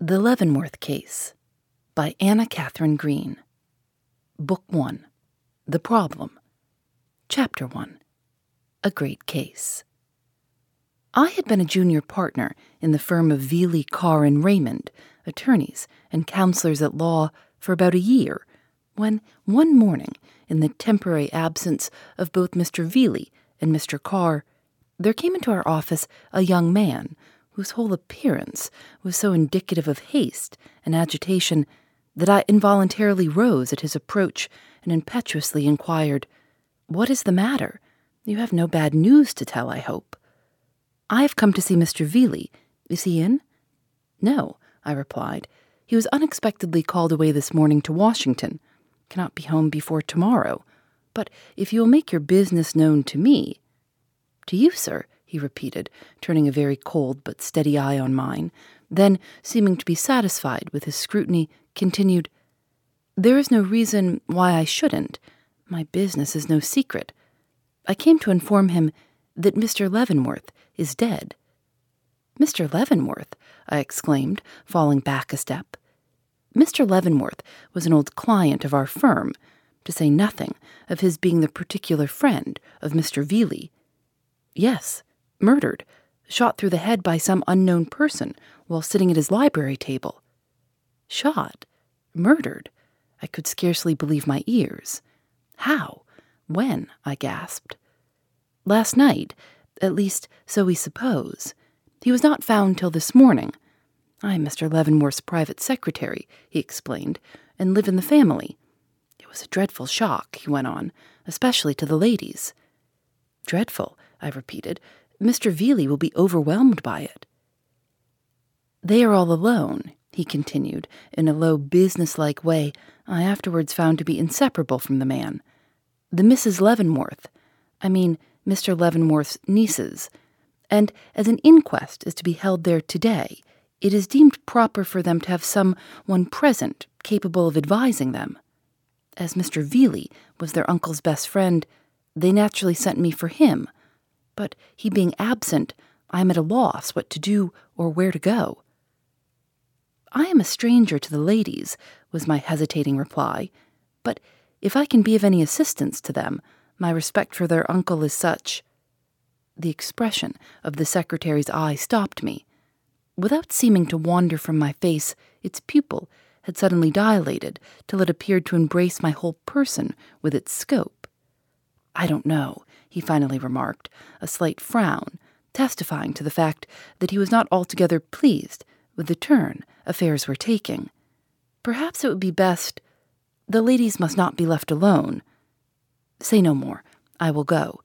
The Leavenworth Case by Anna Katharine Green. Book 1 The Problem. Chapter 1 A Great Case. I had been a junior partner in the firm of Veeley, Carr, and Raymond, attorneys and counselors at law, for about a year, when one morning, in the temporary absence of both Mr. Veeley and Mr. Carr, there came into our office a young man whose whole appearance was so indicative of haste and agitation that I involuntarily rose at his approach and impetuously inquired, What is the matter? You have no bad news to tell, I hope. I have come to see Mr. Veeley. Is he in? No, I replied. He was unexpectedly called away this morning to Washington. Cannot be home before tomorrow. But if you will make your business known to me. To you, sir, he repeated, turning a very cold but steady eye on mine. Then, seeming to be satisfied with his scrutiny, continued, There is no reason why I shouldn't. My business is no secret. I came to inform him that Mr. Leavenworth is dead. Mr. Leavenworth, I exclaimed, falling back a step. Mr. Leavenworth was an old client of our firm, to say nothing of his being the particular friend of Mr. Veeley. Yes, murdered, shot through the head by some unknown person while sitting at his library table. Shot? Murdered? I could scarcely believe my ears. How? When? I gasped. Last night, at least so we suppose. He was not found till this morning. I am Mr. Leavenworth's private secretary, he explained, and live in the family. It was a dreadful shock, he went on, especially to the ladies. Dreadful, I repeated, Mr. Veeley will be overwhelmed by it. They are all alone, he continued, in a low, business-like way I afterwards found to be inseparable from the man. The Misses Leavenworth, I mean Mr. Leavenworth's nieces, and as an inquest is to be held there today, it is deemed proper for them to have some one present capable of advising them. As Mr. Veeley was their uncle's best friend, they naturally sent me for him but he being absent, I am at a loss what to do or where to go. I am a stranger to the ladies, was my hesitating reply, but if I can be of any assistance to them, my respect for their uncle is such. The expression of the secretary's eye stopped me. Without seeming to wander from my face, its pupil had suddenly dilated till it appeared to embrace my whole person with its scope. I don't know he finally remarked, a slight frown, testifying to the fact that he was not altogether pleased with the turn affairs were taking. Perhaps it would be best. The ladies must not be left alone. Say no more. I will go.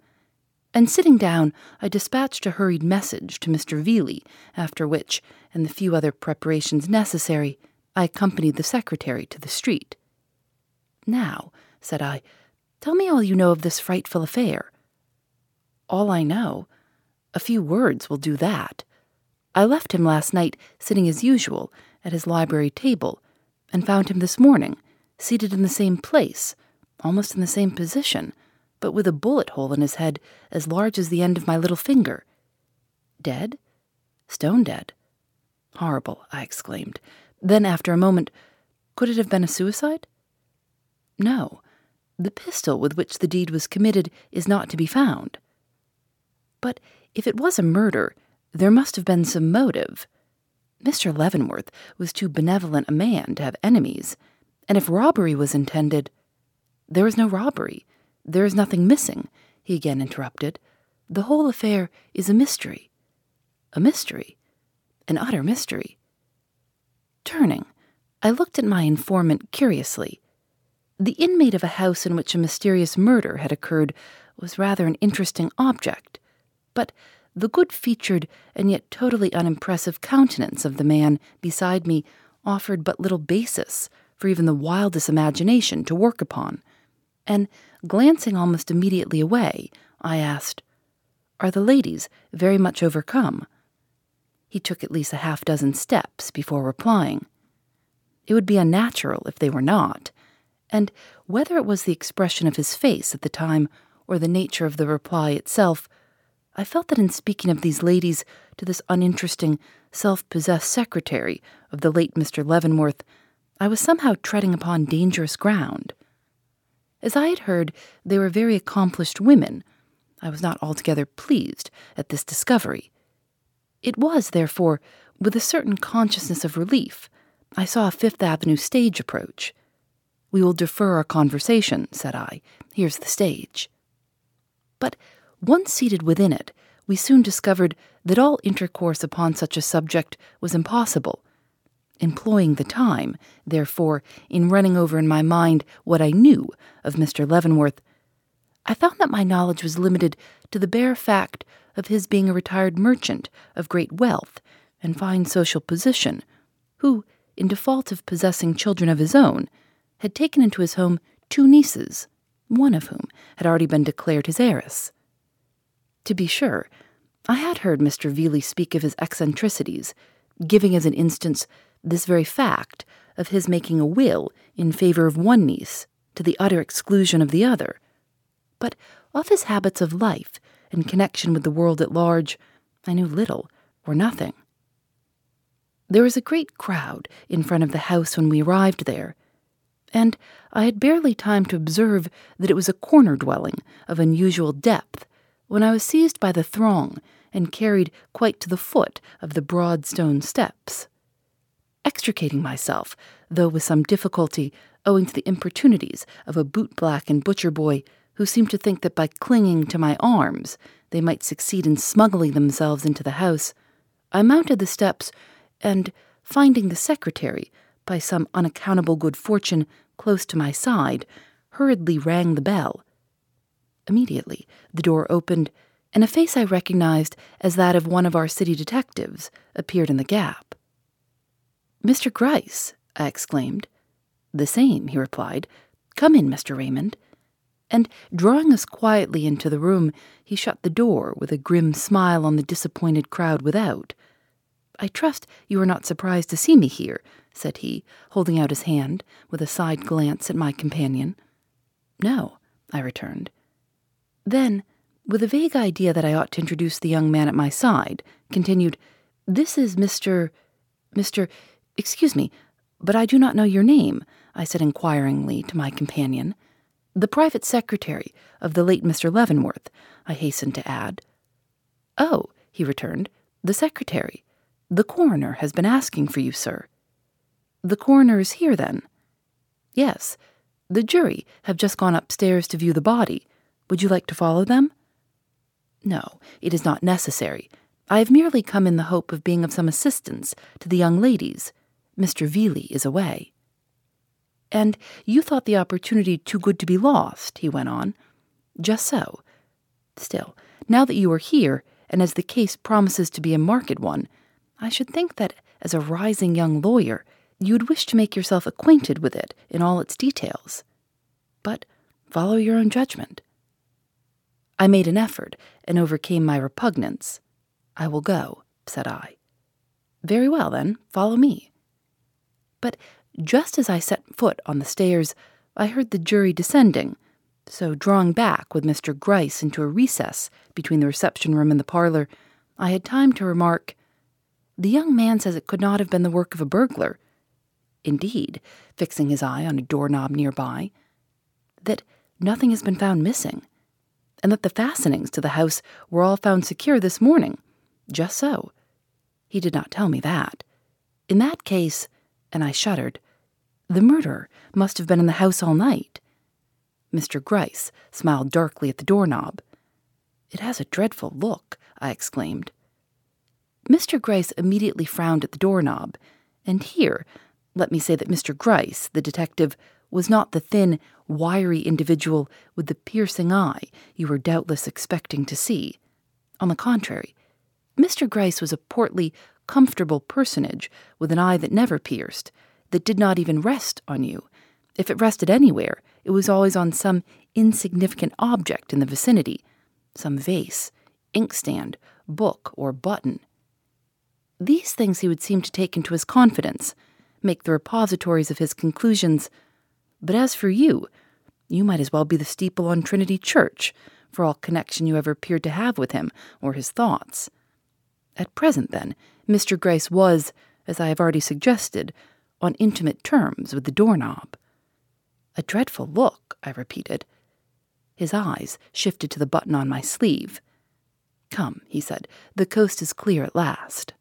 And sitting down, I dispatched a hurried message to Mr. Veeley, after which, and the few other preparations necessary, I accompanied the secretary to the street. Now, said I, tell me all you know of this frightful affair all I know. A few words will do that. I left him last night sitting as usual at his library table, and found him this morning seated in the same place, almost in the same position, but with a bullet hole in his head as large as the end of my little finger. Dead? Stone dead. Horrible, I exclaimed. Then, after a moment, could it have been a suicide? No. The pistol with which the deed was committed is not to be found. But if it was a murder, there must have been some motive. Mr. Leavenworth was too benevolent a man to have enemies, and if robbery was intended, there is no robbery. There is nothing missing, he again interrupted. The whole affair is a mystery. A mystery? an utter mystery. Turning, I looked at my informant curiously. The inmate of a house in which a mysterious murder had occurred was rather an interesting object, but the good featured and yet totally unimpressive countenance of the man beside me offered but little basis for even the wildest imagination to work upon. And glancing almost immediately away, I asked, Are the ladies very much overcome? He took at least a half dozen steps before replying. It would be unnatural if they were not, and whether it was the expression of his face at the time or the nature of the reply itself, I felt that in speaking of these ladies to this uninteresting, self possessed secretary of the late Mr. Leavenworth, I was somehow treading upon dangerous ground. As I had heard they were very accomplished women, I was not altogether pleased at this discovery. It was, therefore, with a certain consciousness of relief I saw a Fifth Avenue stage approach. We will defer our conversation, said I. Here's the stage. But once seated within it, we soon discovered that all intercourse upon such a subject was impossible. Employing the time, therefore, in running over in my mind what I knew of Mr. Leavenworth, I found that my knowledge was limited to the bare fact of his being a retired merchant of great wealth and fine social position, who, in default of possessing children of his own, had taken into his home two nieces, one of whom had already been declared his heiress. To be sure, I had heard Mr. Veeley speak of his eccentricities, giving as an instance this very fact of his making a will in favor of one niece to the utter exclusion of the other. But of his habits of life and connection with the world at large, I knew little or nothing. There was a great crowd in front of the house when we arrived there, and I had barely time to observe that it was a corner dwelling of unusual depth when I was seized by the throng and carried quite to the foot of the broad stone steps. Extricating myself, though with some difficulty, owing to the importunities of a bootblack and butcher boy who seemed to think that by clinging to my arms they might succeed in smuggling themselves into the house, I mounted the steps and, finding the secretary, by some unaccountable good fortune, close to my side, hurriedly rang the bell. Immediately, the door opened, and a face I recognized as that of one of our city detectives appeared in the gap. Mr. Gryce, I exclaimed. The same, he replied. Come in, Mr. Raymond. And drawing us quietly into the room, he shut the door with a grim smile on the disappointed crowd without. I trust you are not surprised to see me here, said he, holding out his hand, with a side glance at my companion. No, I returned. Then, with a vague idea that I ought to introduce the young man at my side, continued, This is Mr. Mr. Excuse me, but I do not know your name, I said inquiringly to my companion. The private secretary of the late Mr. Leavenworth, I hastened to add. Oh, he returned, the secretary. The coroner has been asking for you, sir. The coroner is here, then? Yes. The jury have just gone upstairs to view the body. Would you like to follow them? No, it is not necessary. I have merely come in the hope of being of some assistance to the young ladies. Mr. Veeley is away. And you thought the opportunity too good to be lost, he went on. Just so. Still, now that you are here, and as the case promises to be a marked one, I should think that, as a rising young lawyer, you would wish to make yourself acquainted with it in all its details. But follow your own judgment. I made an effort and overcame my repugnance. I will go, said I. Very well, then, follow me. But just as I set foot on the stairs, I heard the jury descending, so drawing back with Mr. Gryce into a recess between the reception room and the parlor, I had time to remark, the young man says it could not have been the work of a burglar. Indeed, fixing his eye on a doorknob nearby, that nothing has been found missing, and that the fastenings to the house were all found secure this morning. Just so. He did not tell me that. In that case, and I shuddered, the murderer must have been in the house all night. Mr. Gryce smiled darkly at the doorknob. It has a dreadful look, I exclaimed. Mr. Gryce immediately frowned at the doorknob, and here, let me say that Mr. Gryce, the detective, was not the thin, wiry individual with the piercing eye you were doubtless expecting to see. On the contrary, Mr. Gryce was a portly, comfortable personage with an eye that never pierced, that did not even rest on you. If it rested anywhere, it was always on some insignificant object in the vicinity some vase, inkstand, book, or button. These things he would seem to take into his confidence, make the repositories of his conclusions. But as for you, you might as well be the steeple on Trinity Church, for all connection you ever appeared to have with him or his thoughts. At present, then, Mr. Gryce was, as I have already suggested, on intimate terms with the doorknob. A dreadful look, I repeated. His eyes shifted to the button on my sleeve. Come, he said, the coast is clear at last.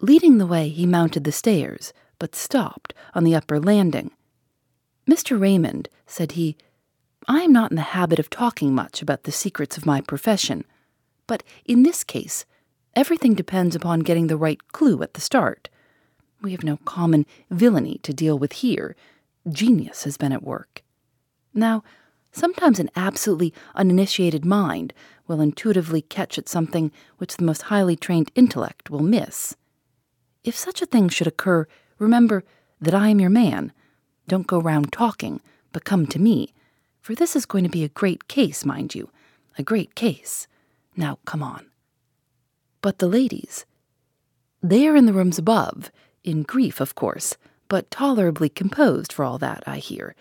Leading the way, he mounted the stairs, but stopped on the upper landing. Mr. Raymond, said he, I am not in the habit of talking much about the secrets of my profession, but in this case, everything depends upon getting the right clue at the start. We have no common villainy to deal with here. Genius has been at work. Now, sometimes an absolutely uninitiated mind will intuitively catch at something which the most highly trained intellect will miss. If such a thing should occur, remember that I am your man. Don't go round talking, but come to me, for this is going to be a great case, mind you, a great case. Now come on. But the ladies, they are in the rooms above, in grief, of course, but tolerably composed for all that, I hear.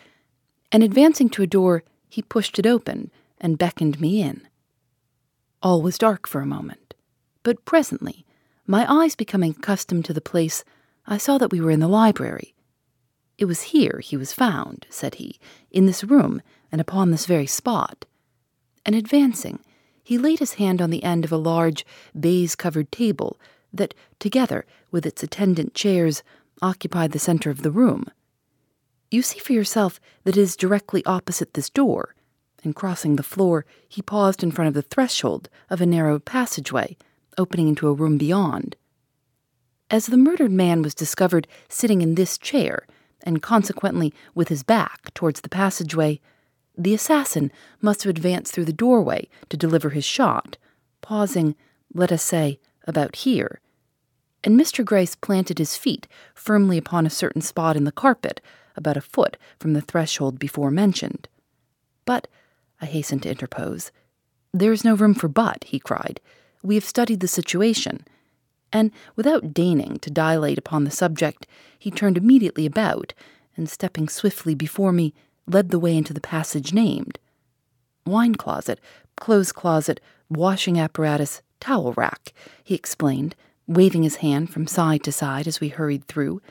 And advancing to a door, he pushed it open and beckoned me in. All was dark for a moment, but presently my eyes becoming accustomed to the place, I saw that we were in the library. It was here he was found, said he, in this room and upon this very spot. And advancing, he laid his hand on the end of a large baize covered table that, together with its attendant chairs, occupied the center of the room. You see for yourself that it is directly opposite this door, and crossing the floor, he paused in front of the threshold of a narrow passageway opening into a room beyond. As the murdered man was discovered sitting in this chair, and consequently with his back towards the passageway, the assassin must have advanced through the doorway to deliver his shot, pausing, let us say, about here. And Mr. Gryce planted his feet firmly upon a certain spot in the carpet, about a foot from the threshold before mentioned. But, I hastened to interpose, there is no room for but, he cried. We have studied the situation. And without deigning to dilate upon the subject, he turned immediately about, and stepping swiftly before me, led the way into the passage named. Wine closet, clothes closet, washing apparatus, towel rack, he explained, waving his hand from side to side as we hurried through,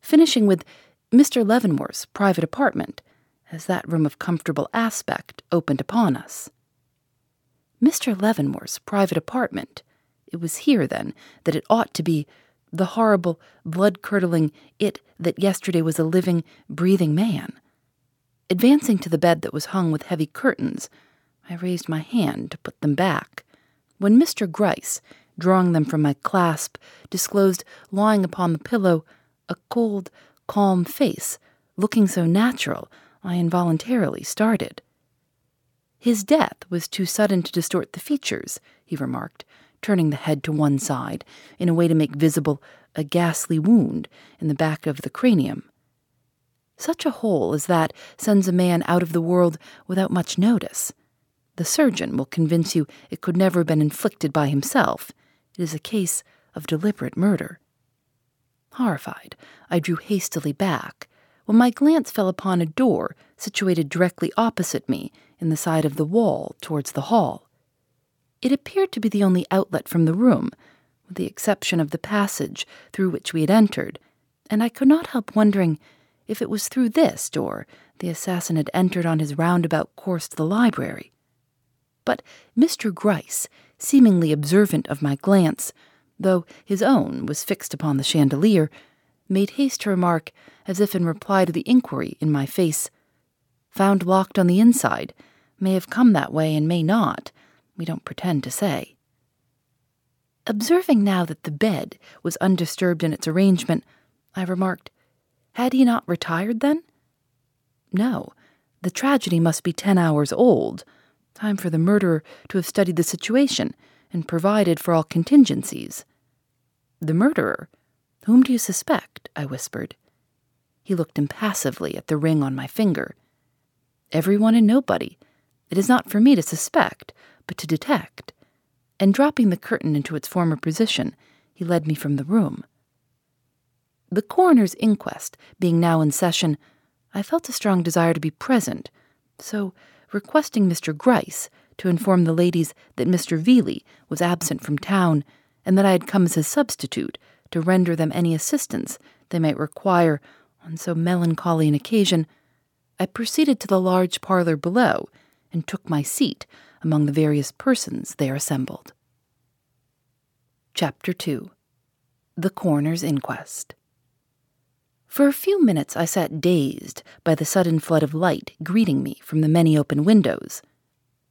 finishing with Mr. Leavenworth's private apartment, as that room of comfortable aspect opened upon us. Mr. Leavenworth's private apartment. It was here, then, that it ought to be the horrible, blood curdling it that yesterday was a living, breathing man. Advancing to the bed that was hung with heavy curtains, I raised my hand to put them back, when Mr. Gryce, drawing them from my clasp, disclosed lying upon the pillow a cold, calm face, looking so natural I involuntarily started. His death was too sudden to distort the features, he remarked, turning the head to one side in a way to make visible a ghastly wound in the back of the cranium. Such a hole as that sends a man out of the world without much notice. The surgeon will convince you it could never have been inflicted by himself. It is a case of deliberate murder. Horrified, I drew hastily back, when my glance fell upon a door situated directly opposite me in the side of the wall towards the hall. It appeared to be the only outlet from the room, with the exception of the passage through which we had entered, and I could not help wondering if it was through this door the assassin had entered on his roundabout course to the library. But Mr. Gryce, seemingly observant of my glance, though his own was fixed upon the chandelier, made haste to remark, as if in reply to the inquiry in my face, Found locked on the inside, may have come that way and may not. We don't pretend to say. Observing now that the bed was undisturbed in its arrangement, I remarked, Had he not retired then? No, the tragedy must be ten hours old. Time for the murderer to have studied the situation and provided for all contingencies. The murderer? Whom do you suspect? I whispered. He looked impassively at the ring on my finger. Everyone and nobody. It is not for me to suspect, to detect. And dropping the curtain into its former position, he led me from the room. The coroner's inquest being now in session, I felt a strong desire to be present, so, requesting Mr. Gryce to inform the ladies that Mr. Veeley was absent from town and that I had come as his substitute to render them any assistance they might require on so melancholy an occasion, I proceeded to the large parlor below and took my seat among the various persons there assembled. Chapter 2 The Coroner's Inquest For a few minutes I sat dazed by the sudden flood of light greeting me from the many open windows.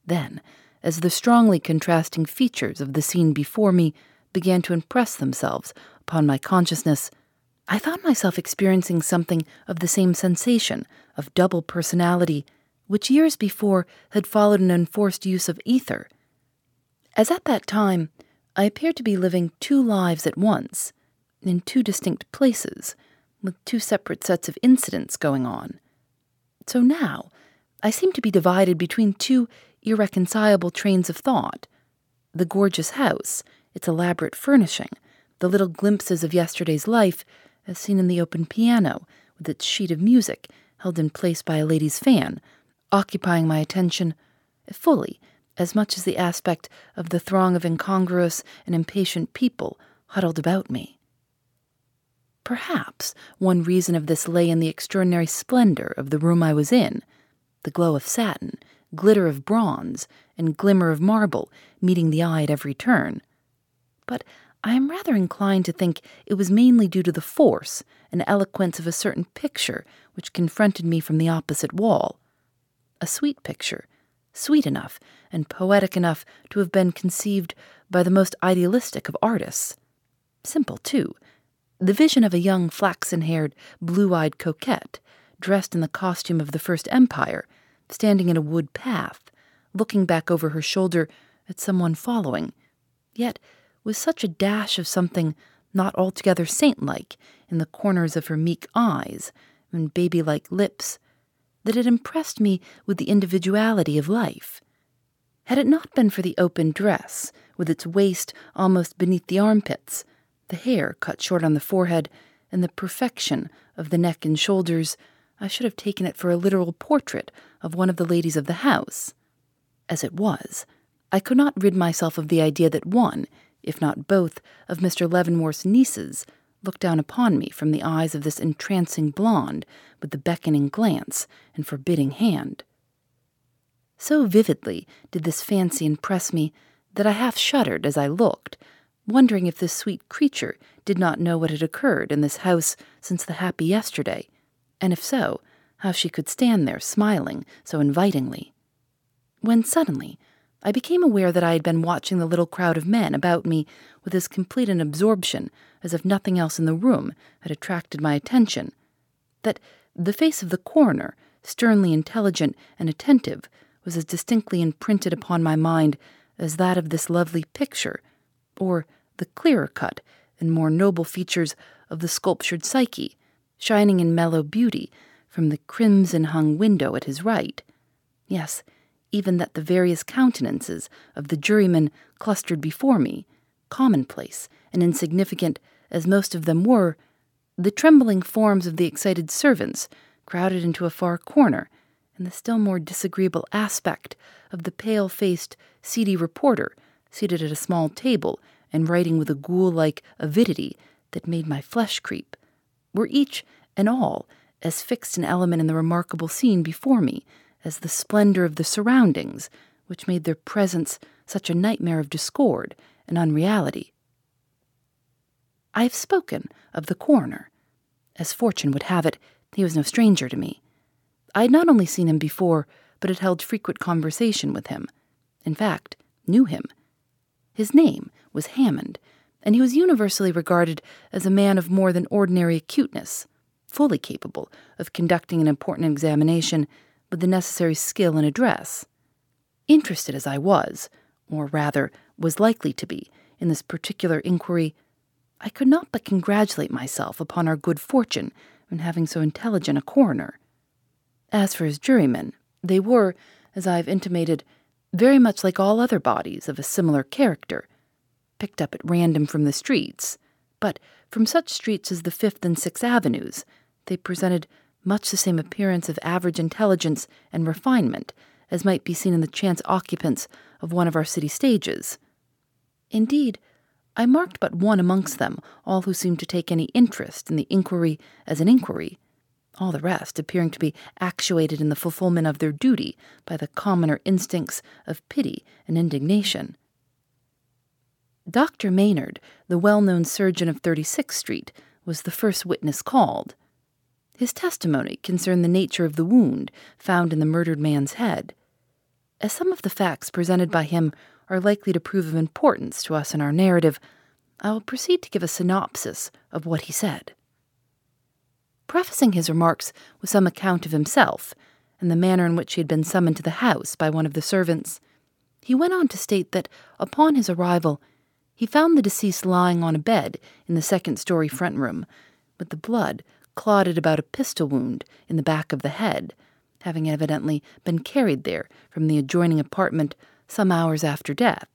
Then, as the strongly contrasting features of the scene before me began to impress themselves upon my consciousness, I found myself experiencing something of the same sensation of double personality which years before had followed an enforced use of ether. As at that time, I appeared to be living two lives at once, in two distinct places, with two separate sets of incidents going on. So now, I seem to be divided between two irreconcilable trains of thought the gorgeous house, its elaborate furnishing, the little glimpses of yesterday's life as seen in the open piano, with its sheet of music held in place by a lady's fan, occupying my attention fully as much as the aspect of the throng of incongruous and impatient people huddled about me. Perhaps one reason of this lay in the extraordinary splendor of the room I was in, the glow of satin, glitter of bronze, and glimmer of marble meeting the eye at every turn. But I am rather inclined to think it was mainly due to the force and eloquence of a certain picture which confronted me from the opposite wall. A sweet picture, sweet enough and poetic enough to have been conceived by the most idealistic of artists. Simple, too. The vision of a young flaxen haired, blue eyed coquette, dressed in the costume of the First Empire, standing in a wood path, looking back over her shoulder at someone following, yet with such a dash of something not altogether saint like in the corners of her meek eyes and baby like lips that it impressed me with the individuality of life. Had it not been for the open dress, with its waist almost beneath the armpits, the hair cut short on the forehead, and the perfection of the neck and shoulders, I should have taken it for a literal portrait of one of the ladies of the house. As it was, I could not rid myself of the idea that one, if not both, of Mr. Leavenworth's nieces looked down upon me from the eyes of this entrancing blonde with the beckoning glance and forbidding hand. So vividly did this fancy impress me that I half shuddered as I looked, wondering if this sweet creature did not know what had occurred in this house since the happy yesterday, and if so, how she could stand there smiling so invitingly. When suddenly I became aware that I had been watching the little crowd of men about me with as complete an absorption as if nothing else in the room had attracted my attention, that the face of the coroner, sternly intelligent and attentive, was as distinctly imprinted upon my mind as that of this lovely picture, or the clearer cut and more noble features of the sculptured Psyche, shining in mellow beauty from the crimson hung window at his right. Yes, even that the various countenances of the jurymen clustered before me, commonplace and insignificant as most of them were, the trembling forms of the excited servants crowded into a far corner, and the still more disagreeable aspect of the pale faced, seedy reporter seated at a small table and writing with a ghoul like avidity that made my flesh creep, were each and all as fixed an element in the remarkable scene before me as the splendor of the surroundings, which made their presence such a nightmare of discord and unreality. I have spoken of the coroner. As fortune would have it, he was no stranger to me. I had not only seen him before, but had held frequent conversation with him. In fact, knew him. His name was Hammond, and he was universally regarded as a man of more than ordinary acuteness, fully capable of conducting an important examination with the necessary skill and address. Interested as I was, or rather was likely to be, in this particular inquiry, I could not but congratulate myself upon our good fortune in having so intelligent a coroner. As for his jurymen, they were, as I have intimated, very much like all other bodies of a similar character, picked up at random from the streets, but from such streets as the Fifth and Sixth Avenues, they presented much the same appearance of average intelligence and refinement as might be seen in the chance occupants of one of our city stages. Indeed, I marked but one amongst them, all who seemed to take any interest in the inquiry as an inquiry, all the rest appearing to be actuated in the fulfillment of their duty by the commoner instincts of pity and indignation. Dr. Maynard, the well known surgeon of 36th Street, was the first witness called. His testimony concerned the nature of the wound found in the murdered man's head. As some of the facts presented by him are likely to prove of importance to us in our narrative, I will proceed to give a synopsis of what he said. Prefacing his remarks with some account of himself and the manner in which he had been summoned to the house by one of the servants, he went on to state that upon his arrival he found the deceased lying on a bed in the second story front room, with the blood clotted about a pistol wound in the back of the head, having evidently been carried there from the adjoining apartment some hours after death.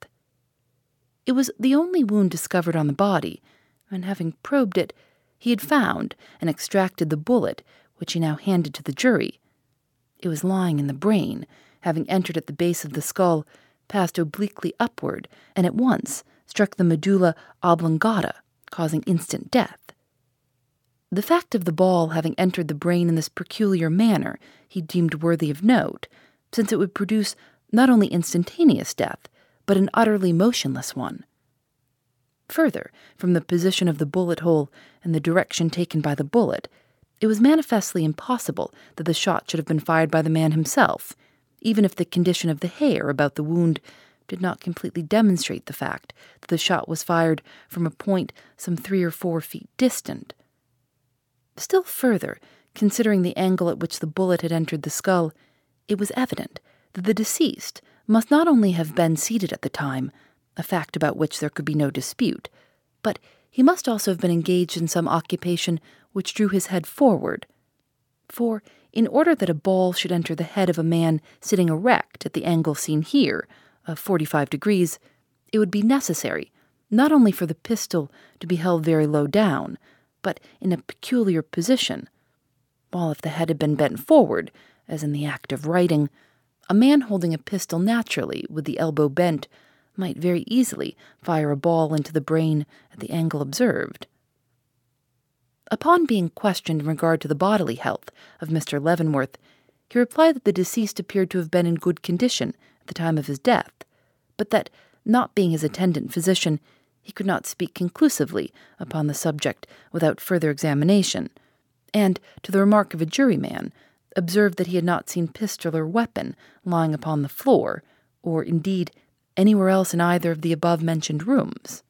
It was the only wound discovered on the body, and having probed it, he had found and extracted the bullet, which he now handed to the jury. It was lying in the brain, having entered at the base of the skull, passed obliquely upward, and at once struck the medulla oblongata, causing instant death. The fact of the ball having entered the brain in this peculiar manner he deemed worthy of note, since it would produce not only instantaneous death, but an utterly motionless one. Further, from the position of the bullet hole and the direction taken by the bullet, it was manifestly impossible that the shot should have been fired by the man himself, even if the condition of the hair about the wound did not completely demonstrate the fact that the shot was fired from a point some three or four feet distant. Still further, considering the angle at which the bullet had entered the skull, it was evident that the deceased must not only have been seated at the time, a fact about which there could be no dispute, but he must also have been engaged in some occupation which drew his head forward. For, in order that a ball should enter the head of a man sitting erect at the angle seen here, of 45 degrees, it would be necessary not only for the pistol to be held very low down, but in a peculiar position, while if the head had been bent forward, as in the act of writing, a man holding a pistol naturally with the elbow bent might very easily fire a ball into the brain at the angle observed. Upon being questioned in regard to the bodily health of Mr. Leavenworth, he replied that the deceased appeared to have been in good condition at the time of his death, but that, not being his attendant physician, he could not speak conclusively upon the subject without further examination, and, to the remark of a juryman, observed that he had not seen pistol or weapon lying upon the floor, or indeed anywhere else in either of the above mentioned rooms.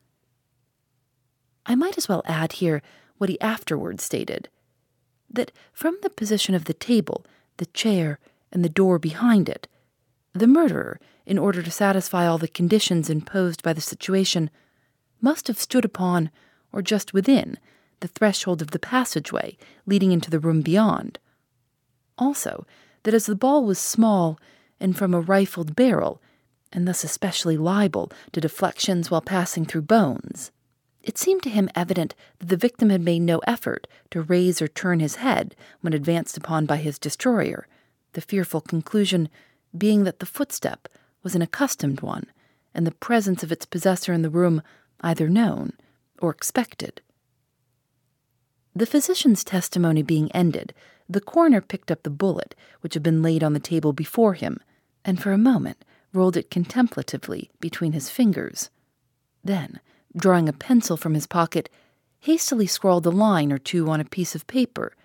I might as well add here what he afterwards stated that from the position of the table, the chair, and the door behind it, the murderer, in order to satisfy all the conditions imposed by the situation, must have stood upon, or just within, the threshold of the passageway leading into the room beyond. Also, that as the ball was small and from a rifled barrel, and thus especially liable to deflections while passing through bones, it seemed to him evident that the victim had made no effort to raise or turn his head when advanced upon by his destroyer, the fearful conclusion being that the footstep was an accustomed one, and the presence of its possessor in the room either known or expected. The physician's testimony being ended, the coroner picked up the bullet which had been laid on the table before him, and for a moment rolled it contemplatively between his fingers. Then, drawing a pencil from his pocket, hastily scrawled a line or two on a piece of paper,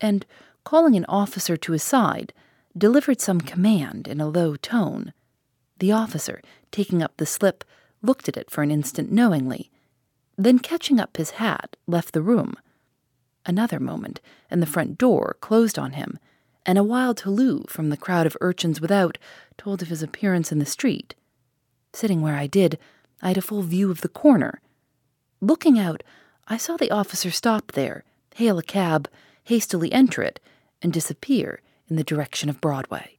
and, calling an officer to his side, delivered some command in a low tone. The officer, taking up the slip, looked at it for an instant knowingly, then catching up his hat, left the room. Another moment, and the front door closed on him, and a wild halloo from the crowd of urchins without told of his appearance in the street. Sitting where I did, I had a full view of the corner. Looking out, I saw the officer stop there, hail a cab, hastily enter it, and disappear in the direction of Broadway.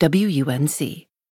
WUNC.